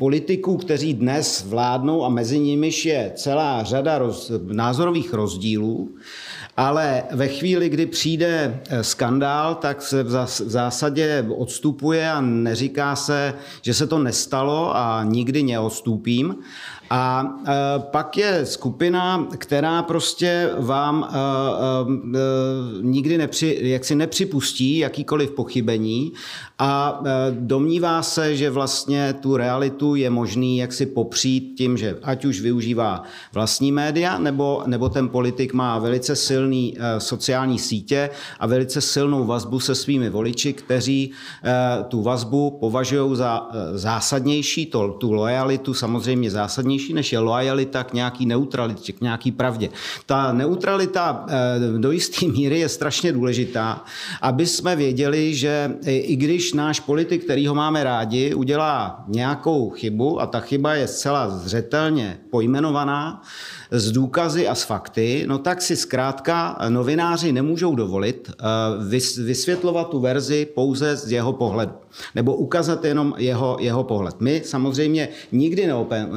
politiků, kteří dnes vládnou a mezi nimiž je celá řada roz, názorových rozdílů, ale ve chvíli, kdy přijde eh, skandál, tak se v zásadě odstupuje a neříká se, že se to nestalo a nikdy neodstupím. A e, pak je skupina, která prostě vám e, e, nikdy nepři, jaksi nepřipustí jakýkoliv pochybení a domnívá se, že vlastně tu realitu je možný jaksi popřít tím, že ať už využívá vlastní média, nebo, nebo ten politik má velice silný sociální sítě a velice silnou vazbu se svými voliči, kteří tu vazbu považují za zásadnější, to, tu lojalitu samozřejmě zásadnější důležitější, než je lojalita k nějaký neutralitě, k nějaký pravdě. Ta neutralita eh, do jisté míry je strašně důležitá, aby jsme věděli, že i když náš politik, který ho máme rádi, udělá nějakou chybu a ta chyba je zcela zřetelně pojmenovaná, s důkazy a s fakty, no tak si zkrátka novináři nemůžou dovolit eh, vysvětlovat tu verzi pouze z jeho pohledu nebo ukázat jenom jeho, jeho pohled. My samozřejmě nikdy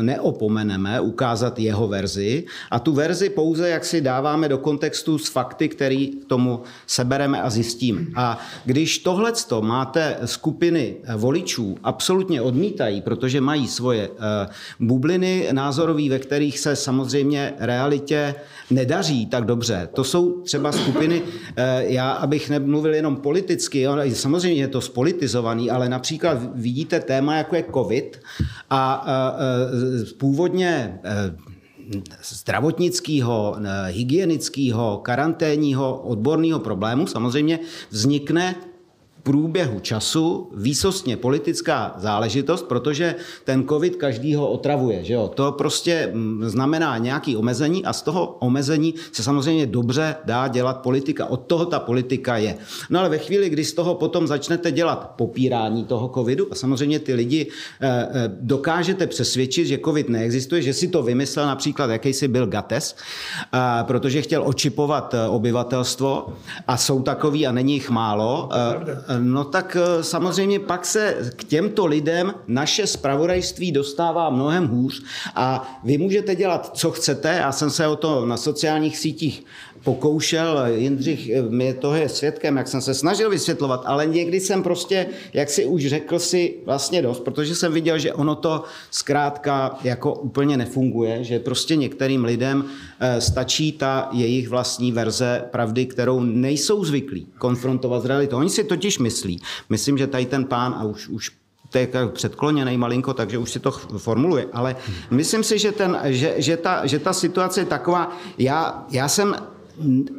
neopomeneme ukázat jeho verzi a tu verzi pouze jak si dáváme do kontextu s fakty, který k tomu sebereme a zjistíme. A když tohle máte skupiny voličů absolutně odmítají, protože mají svoje eh, bubliny názorový, ve kterých se samozřejmě realitě nedaří tak dobře. To jsou třeba skupiny, eh, já abych nemluvil jenom politicky, samozřejmě je to spolitizovaný, ale například vidíte téma, jako je COVID a původně e, zdravotnického, e, hygienického, karanténního, odborného problému samozřejmě vznikne průběhu času výsostně politická záležitost, protože ten covid každýho otravuje. Že jo? To prostě mm, znamená nějaké omezení a z toho omezení se samozřejmě dobře dá dělat politika. Od toho ta politika je. No ale ve chvíli, kdy z toho potom začnete dělat popírání toho covidu a samozřejmě ty lidi eh, eh, dokážete přesvědčit, že covid neexistuje, že si to vymyslel například jakýsi byl Gates, eh, protože chtěl očipovat obyvatelstvo a jsou takový a není jich málo. No tak eh, samozřejmě pak se k těmto lidem naše spravodajství dostává mnohem hůř a vy můžete dělat, co chcete. Já jsem se o to na sociálních sítích pokoušel, Jindřich eh, mě toho je svědkem, jak jsem se snažil vysvětlovat, ale někdy jsem prostě, jak si už řekl si vlastně dost, protože jsem viděl, že ono to zkrátka jako úplně nefunguje, že prostě některým lidem eh, stačí ta jejich vlastní verze pravdy, kterou nejsou zvyklí konfrontovat s realitou. Oni si totiž myslí, myslím, že tady ten pán, a už, už to je předkloněný malinko, takže už si to formuluje. Ale myslím si, že, ten, že, že, ta, že ta situace je taková, já, já jsem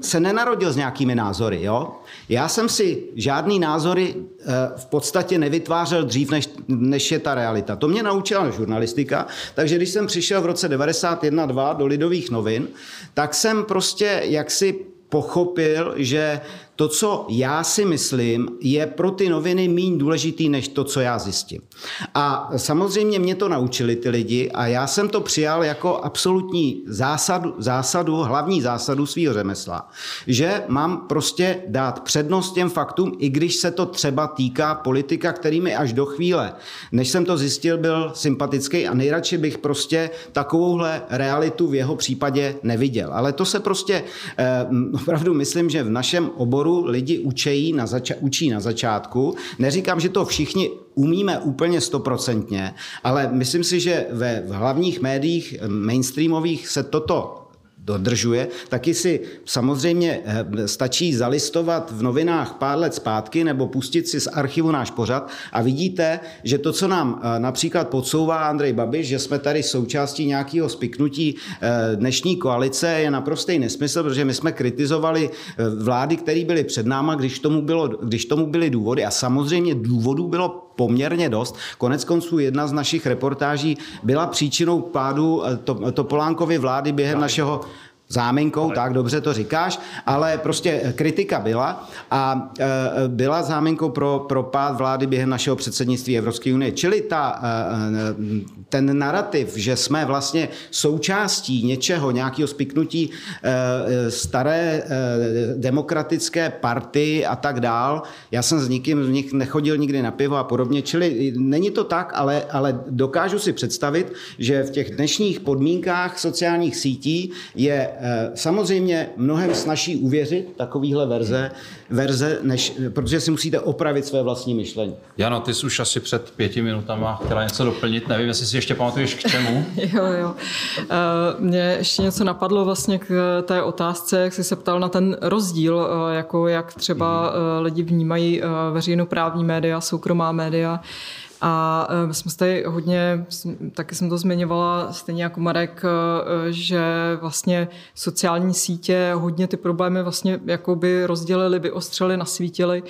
se nenarodil s nějakými názory. Jo? Já jsem si žádný názory eh, v podstatě nevytvářel dřív, než, než je ta realita. To mě naučila žurnalistika, takže když jsem přišel v roce 91-2 do Lidových novin, tak jsem prostě jaksi pochopil, že to, co já si myslím, je pro ty noviny méně důležitý, než to, co já zjistím. A samozřejmě mě to naučili ty lidi a já jsem to přijal jako absolutní zásadu, zásadu hlavní zásadu svého řemesla, že mám prostě dát přednost těm faktům, i když se to třeba týká politika, který mi až do chvíle, než jsem to zjistil, byl sympatický a nejradši bych prostě takovouhle realitu v jeho případě neviděl. Ale to se prostě eh, opravdu myslím, že v našem oboru oboru lidi učí na, zača- učí na začátku. Neříkám, že to všichni umíme úplně stoprocentně, ale myslím si, že ve v hlavních médiích mainstreamových se toto dodržuje, taky si samozřejmě eh, stačí zalistovat v novinách pár let zpátky nebo pustit si z archivu náš pořad a vidíte, že to, co nám eh, například podsouvá Andrej Babiš, že jsme tady součástí nějakého spiknutí eh, dnešní koalice, je naprostý nesmysl, protože my jsme kritizovali vlády, které byly před náma, když tomu, bylo, když tomu byly důvody. A samozřejmě důvodů bylo poměrně dost. Konec konců jedna z našich reportáží byla příčinou pádu Topolánkovy vlády během našeho záminkou, ale... tak dobře to říkáš, ale prostě kritika byla a e, byla záminkou pro, pro pád vlády během našeho předsednictví Evropské unie. Čili ta, e, e ten narrativ, že jsme vlastně součástí něčeho, nějakého spiknutí e, staré e, demokratické party a tak dál, já jsem s nikým z nich nechodil nikdy na pivo a podobně, čili není to tak, ale, ale dokážu si představit, že v těch dnešních podmínkách sociálních sítí je Eh, samozřejmě mnohem snaží uvěřit takovýhle verze, verze než, protože si musíte opravit své vlastní myšlení. Jano, ty jsi už asi před pěti minutama chtěla něco doplnit, nevím, jestli si ještě pamatuješ k čemu. jo, jo. Uh, mě ještě něco napadlo vlastně k té otázce, jak jsi se ptal na ten rozdíl, uh, jako jak třeba uh, lidi vnímají veřejnoprávní média, soukromá média. A my eh, jsme tady hodně, taky jsem to zmiňovala, stejně jako Marek, eh, že vlastně sociální sítě hodně ty problémy vlastně jakoby rozdělili, vyostřeli, nasvítili.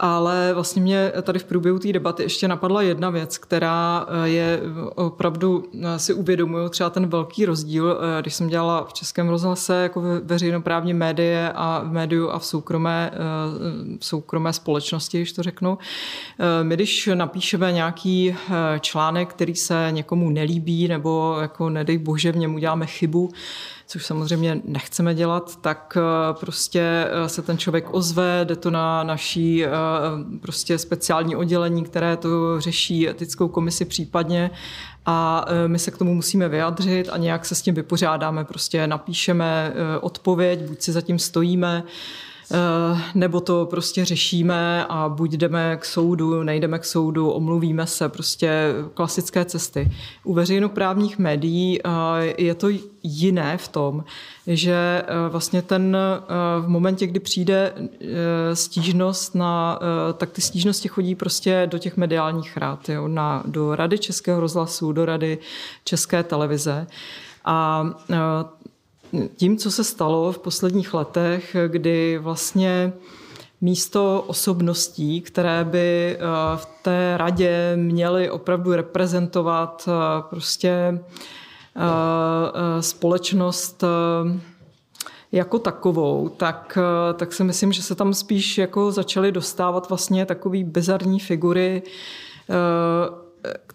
Ale vlastně mě tady v průběhu té debaty ještě napadla jedna věc, která eh, je opravdu, eh, si uvědomuju třeba ten velký rozdíl, eh, když jsem dělala v Českém rozhlase jako veřejnoprávní médie a v médiu a v soukromé, v soukromé společnosti, když to řeknu. My když napíšeme nějaký článek, který se někomu nelíbí nebo jako nedej bože v něm uděláme chybu, což samozřejmě nechceme dělat, tak eh, prostě eh, se ten člověk ozve, jde to na naší eh, prostě speciální oddělení, které to řeší etickou komisi případně a my se k tomu musíme vyjadřit a nějak se s tím vypořádáme. Prostě napíšeme odpověď, buď si zatím stojíme, nebo to prostě řešíme a buď jdeme k soudu, nejdeme k soudu, omluvíme se, prostě klasické cesty. U veřejnoprávních médií eh, je to jiné v tom, že eh, vlastně ten v momentě, kdy přijde stížnost na, tak ty stížnosti chodí prostě do těch mediálních rád, jo, na, do Rady Českého rozhlasu, do Rady České televize. A tím, co se stalo v posledních letech, kdy vlastně místo osobností, které by eh, v té radě měly opravdu reprezentovat eh, prostě eh, společnost jako takovou, tak, tak si myslím, že se tam spíš jako začaly dostávat vlastně takové bizarní figury,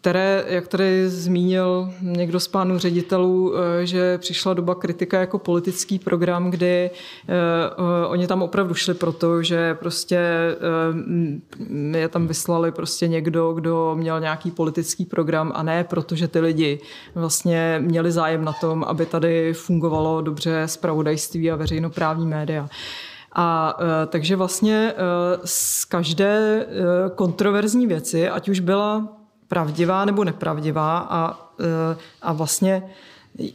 které, jak tady zmínil někdo z pánů ředitelů, eh, že přišla doba kritika jako politický program, kdy uh, oni tam opravdu šli proto, že prostě je tam vyslali prostě někdo, kdo měl nějaký politický program a ne proto, že ty lidi vlastně měli zájem na tom, aby tady fungovalo dobře spravodajství a veřejnoprávní média. A takže vlastně z každé kontroverzní věci, ať už byla pravdivá nebo nepravdivá a, e, a vlastně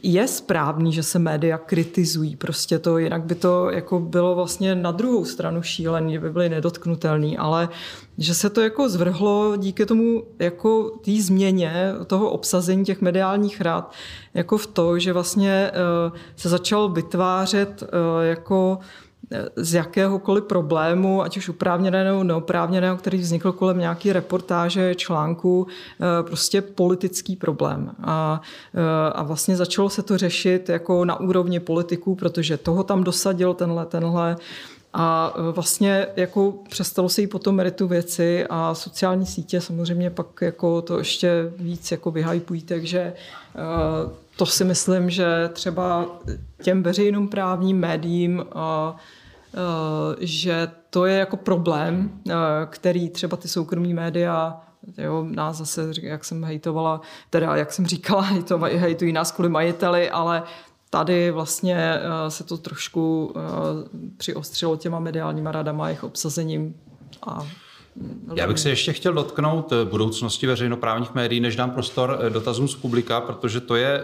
je správný, že se média kritizují. Prostě to, jinak by to jako bylo vlastně na druhou stranu šílený, by byly nedotknutelný, ale že se to jako zvrhlo díky tomu jako té změně toho obsazení těch mediálních rád jako v to, že vlastně e, se začal vytvářet e, jako z jakéhokoliv problému, ať už uprávněného nebo neoprávněného, který vznikl kolem nějaký reportáže, článku, eh, prostě politický problém. A, eh, a vlastně začalo se to řešit jako na úrovni politiků, protože toho tam dosadil tenhle, tenhle, a eh, vlastně jako přestalo se jí potom meritu věci a sociální sítě samozřejmě pak jako to ještě víc jako vyhypují, takže to si myslím, že třeba těm veřejným právním médiím že to je jako problém, eh, který třeba ty soukromí média Jo, nás zase, jak jsem hejtovala, teda jak jsem říkala, hejtují nás kvůli majiteli, ale tady vlastně eh, se to trošku přiostřilo těma mediálníma radama, jejich obsazením a já bych se ještě chtěl dotknout budoucnosti veřejnoprávních médií, než dám prostor dotazům z publika, protože to je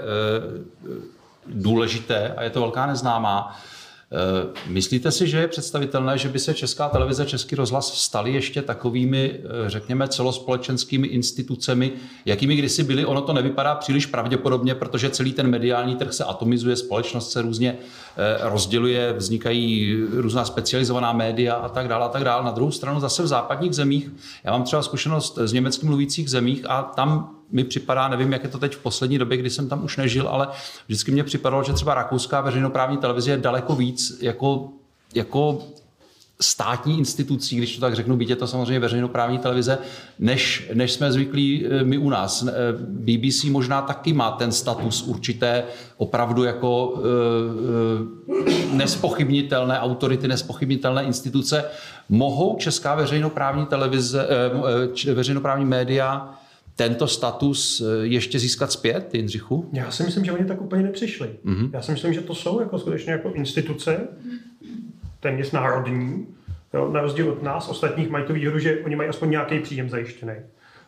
důležité a je to velká neznámá. Eh, myslíte si, že je představitelné, že by se Česká televize, Český rozhlas staly ještě takovými, eh, řekněme, celospolečenskými institucemi, jakými kdysi byly? Ono to nevypadá příliš pravděpodobně, protože celý ten mediální trh se atomizuje, společnost se různě eh, rozděluje, vznikají různá specializovaná média a tak dále a tak dále. Na druhou stranu zase v západních zemích, já mám třeba zkušenost z německy mluvících zemích a tam mi připadá, nevím, jak je to teď v poslední době, kdy jsem tam už nežil, ale vždycky mě připadalo, že třeba rakouská veřejnoprávní televize je daleko víc jako, jako státní institucí, když to tak řeknu, byť je to samozřejmě veřejnoprávní televize, než, než jsme zvyklí eh, my u nás. Eh, BBC možná taky má ten status určité opravdu jako e, nespochybnitelné autority, nespochybnitelné instituce. Mohou česká veřejnoprávní televize, e, veřejnoprávní média tento status eh, ještě získat zpět, Jindřichu? Já si myslím, že oni tak úplně nepřišli. Mm-hmm. Já si myslím, že to jsou jako skutečně jako instituce, téměř národní, jo, na rozdíl od nás, ostatních mají tu výhodu, že oni mají aspoň nějaký příjem zajištěný,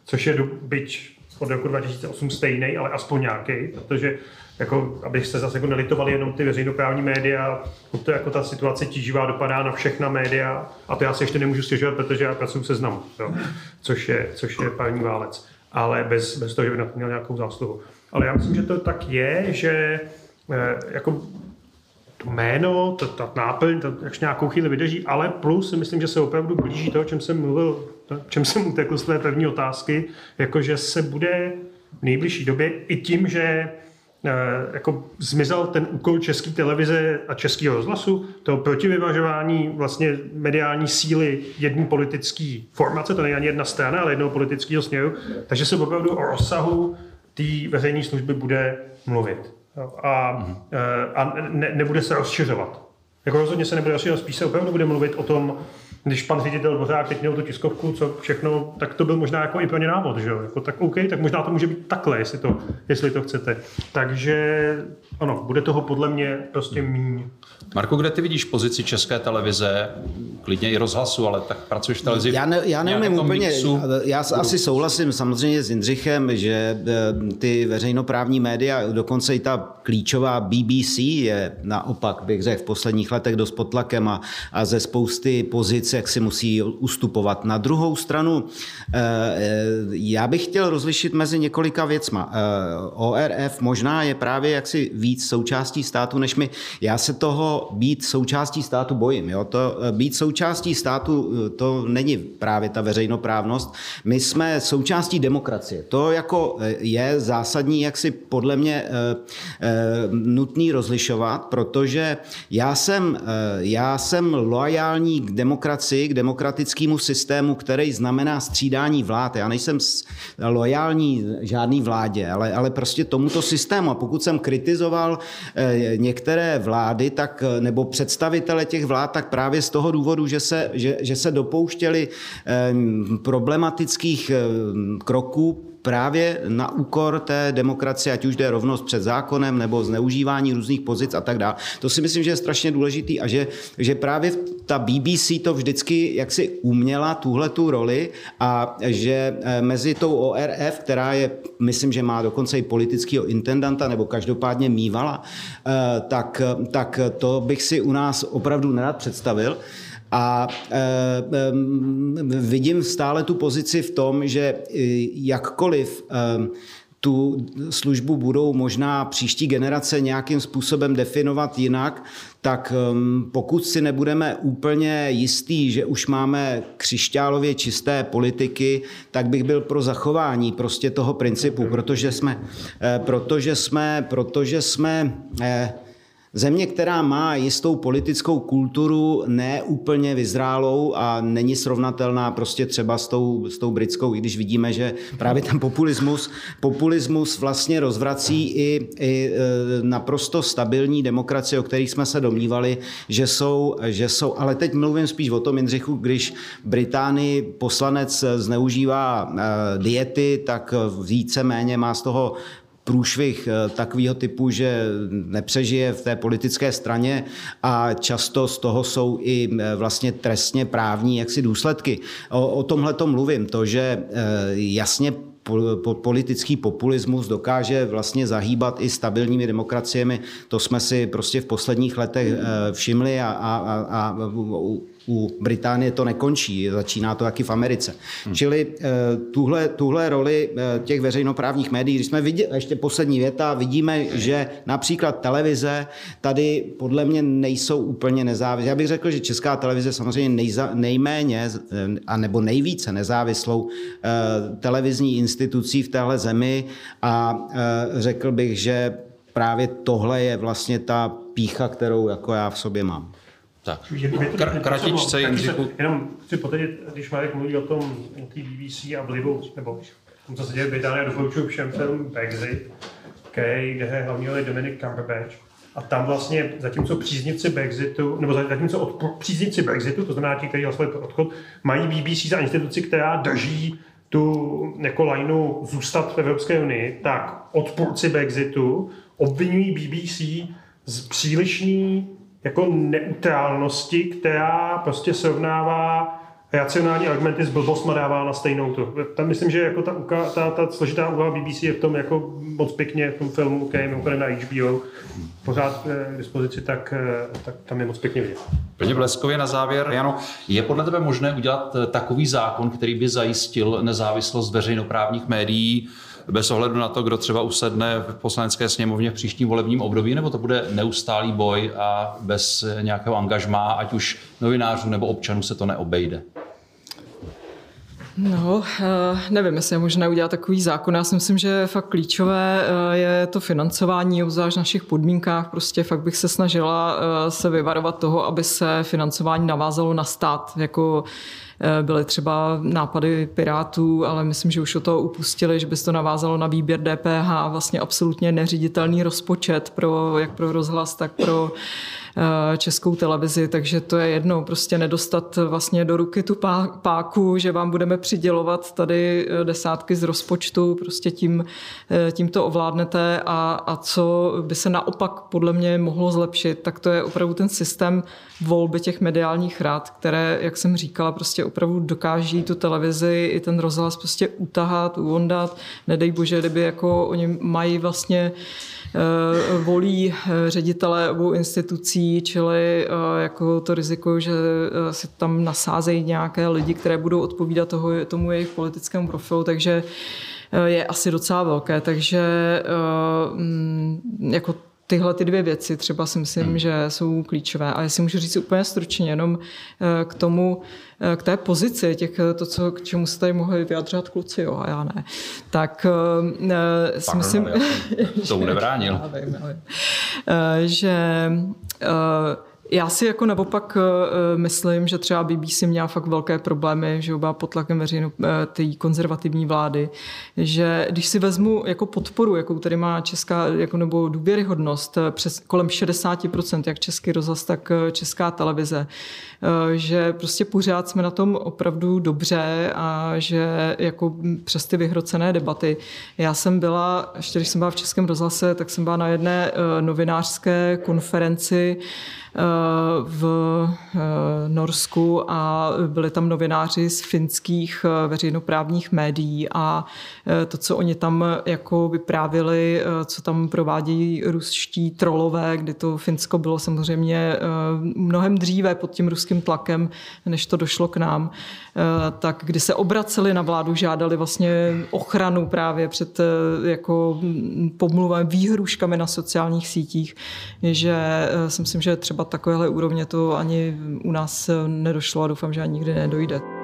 což je byť od roku 2008 stejný, ale aspoň nějaký, protože jako, abych se zase jako nelitovali jenom ty veřejnoprávní média, to jako ta situace tíživá dopadá na všechna média a to já se ještě nemůžu stěžovat, protože já pracuji se znamu, jo, což je, což je první válec ale bez, bez toho, že by na to měl nějakou zásluhu. Ale já myslím, že to tak je, že eh, jako to jméno, ta, ta náplň, to jak nějakou chvíli vydrží, ale plus si myslím, že se opravdu blíží to, o čem jsem mluvil, o čem jsem utekl z té první otázky, jakože se bude v nejbližší době i tím, že jako zmizel ten úkol české televize a českého rozhlasu, to protivyvažování vlastně mediální síly jedné politické formace, to není ani jedna strana, ale jednoho politického směru, takže se opravdu o rozsahu té veřejné služby bude mluvit. A, eh, a ne, nebude se rozšiřovat. Jako rozhodně se nebude rozšiřovat, spíš se opravdu bude mluvit o tom, když pan ředitel Dvořák teď měl tu tiskovku, co všechno, tak to byl možná jako i pro ně návod, že jo? Jako, tak OK, tak možná to může být takhle, jestli to, jestli to chcete. Takže ano, bude toho podle mě prostě méně. Marko, kde ty vidíš pozici české televize, klidně i rozhlasu, ale tak pracuješ v televizi? Já, ne, já nevím úplně, mixu. já budu... asi souhlasím samozřejmě s Jindřichem, že eh, ty veřejnoprávní média, dokonce i ta klíčová BBC je naopak, bych řekl, v posledních letech dost pod tlakem a, a ze spousty pozic, jak si musí ustupovat. Na druhou stranu, eh, eh, já bych chtěl rozlišit mezi několika věcma. ORF možná je právě jaksi víc součástí státu, než my. Já se toho být součástí státu bojím. Jo? To, eh, být součástí státu eh, to není právě ta veřejnoprávnost. My jsme součástí demokracie. To jako eh, je zásadní, jak si podle mě nutný rozlišovat, protože já jsem, já jsem loajální k demokracii, k demokratickému systému, který znamená střídání vlád. Já nejsem loajální žádný vládě, ale, ale prostě tomuto systému. A pokud jsem kritizoval kritizoval eh, některé vlády, tak, eh, nebo představitele těch vlád, tak právě z toho důvodu, že se, že, že se dopouštěli eh, problematických kroků právě na úkor té demokracie, ať už jde rovnost před zákonem nebo zneužívání různých pozic a tak dále. To si myslím, že je strašně důležitý a že, že právě ta BBC to vždycky jaksi uměla tuhle tu roli a že eh, mezi tou ORF, která je, myslím, že má dokonce i politického intendanta nebo každopádně mývala, eh, tak, tak to bych si u nás opravdu nerad představil. A e, e, vidím stále tu pozici v tom, že e, jakkoliv tu službu budou možná příští generace nějakým způsobem definovat jinak, tak pokud si nebudeme úplně jistý, že už máme křišťálově čisté politiky, tak bych byl pro zachování prostě toho principu, protože jsme, protože jsme, protože jsme Země, která má jistou politickou kulturu, ne úplně vyzrálou a není srovnatelná prostě třeba s tou, s tou britskou, i když vidíme, že právě ten populismus, populismus vlastně rozvrací i, i e, naprosto stabilní demokracie, o kterých jsme se domnívali, že jsou, že jsou. Ale teď mluvím spíš o tom, Jindřichu, když Británii poslanec zneužívá e, diety, tak víceméně má z toho průšvih eh, takového typu, že nepřežije v té politické straně a často z toho jsou i eh, vlastně trestně právní jaksi důsledky. O, o tomhle to mluvím, to, že eh, jasně politický populismus dokáže vlastně zahýbat i stabilními demokraciemi. To jsme si prostě v posledních letech všimli a, a, a, a u Británie to nekončí, začíná to taky v Americe. Hmm. Čili eh, tuhle, tuhle roli eh, těch veřejnoprávních médií, když jsme viděli, ještě poslední věta, vidíme, že například televize tady podle mě nejsou úplně nezávislé. Já bych řekl, že česká televize samozřejmě nejza, nejméně a nebo nejvíce nezávislou eh, televizní institucí v téhle zemi a řekl bych, že právě tohle je vlastně ta pícha, kterou jako já v sobě mám. Tak, Kr- kratičce, Jindřichu. Jenom chci potvrdit, když Marek mluví o tom té BBC a vlivu, nebo tom, co se děje v Británii, doporučuji všem film Brexit, který, kde je hlavní Dominic Cumberbatch. A tam vlastně, zatímco příznivci Brexitu, nebo zatímco odpor, příznivci Brexitu, to znamená ti, kteří hlasovali pro odchod, mají BBC za instituci, která drží tu jako lajnu zůstat v Evropské unii, tak odpůrci Brexitu obvinují BBC z přílišný jako neutrálnosti, která prostě srovnává racionální argumenty s blbostma dává na stejnou tu. Tam myslím, že jako ta, ta, ta složitá úloha BBC je v tom jako moc pěkně v tom filmu, který je na HBO, pořád eh, k dispozici, tak, eh, tak tam je moc pěkně vidět. Plně bleskově na závěr. Jano, je podle tebe možné udělat eh, takový zákon, který by zajistil nezávislost veřejnoprávních médií, bez ohledu na to, kdo třeba usedne v poslanecké sněmovně v příštím volebním období, nebo to bude neustálý boj a bez nějakého angažmá, ať už novinářů nebo občanů se to neobejde? No, eh, nevím, jestli je možné udělat takový zákon. Já si myslím, že fakt klíčové eh, je to financování, obzvlášť v našich podmínkách. Prostě fakt bych se snažila eh, se vyvarovat toho, aby se financování navázalo na stát. Jako byly třeba nápady Pirátů, ale myslím, že už o to upustili, že by se to navázalo na výběr DPH vlastně absolutně neřiditelný rozpočet pro, jak pro rozhlas, tak pro Eh, českou televizi, takže to je jedno, prostě nedostat vlastně do ruky tu páku, že vám budeme přidělovat tady eh, desátky z rozpočtu, prostě tím, eh, tím to ovládnete a, a co by se naopak podle mě mohlo zlepšit, tak to je opravdu ten systém volby těch mediálních rád, které, jak jsem říkala, prostě opravdu dokáží tu televizi i ten rozhlas prostě utahat, uvondat. Nedej bože, kdyby jako oni mají vlastně Eh, volí eh, ředitele obou institucí, čili eh, jako to riziko, že se tam nasázejí nějaké lidi, které budou odpovídat toho, tomu jejich politickému profilu, takže je asi docela velké, takže mm, jako tyhle ty dvě věci třeba si myslím, hmm. že jsou klíčové. A jestli můžu říct úplně stručně jenom eh, k tomu, eh, k té pozici, těch, eh, to, co, k čemu se tady mohli vyjadřovat kluci, jo, a já ne. Tak si myslím... Vím, já vím, že já si jako naopak uh, myslím, že třeba BBC měla fakt velké problémy, že byla pod tlakem veřejno, uh, té konzervativní vlády, že když si vezmu jako podporu, jakou tady má česká, jako nebo důvěryhodnost, přes kolem 60%, jak český rozhlas, tak česká televize, že prostě pořád jsme na tom opravdu dobře a že jako přes ty vyhrocené debaty. Já jsem byla, ještě když jsem byla v Českém rozhlase, tak jsem byla na jedné novinářské konferenci, v eh, Norsku a byli tam novináři z finských eh, veřejnoprávních médií a eh, to, co oni tam jako vyprávili, co tam provádějí ruští trolové, kdy to Finsko bylo samozřejmě mnohem dříve pod tím ruským tlakem, než to došlo k nám, tak kdy se obraceli na vládu, žádali vlastně ochranu právě před jako pomluvami, výhruškami na sociálních sítích, že si myslím, že třeba takovéhle úrovně to ani u nás nedošlo a doufám, že ani nikdy nedojde.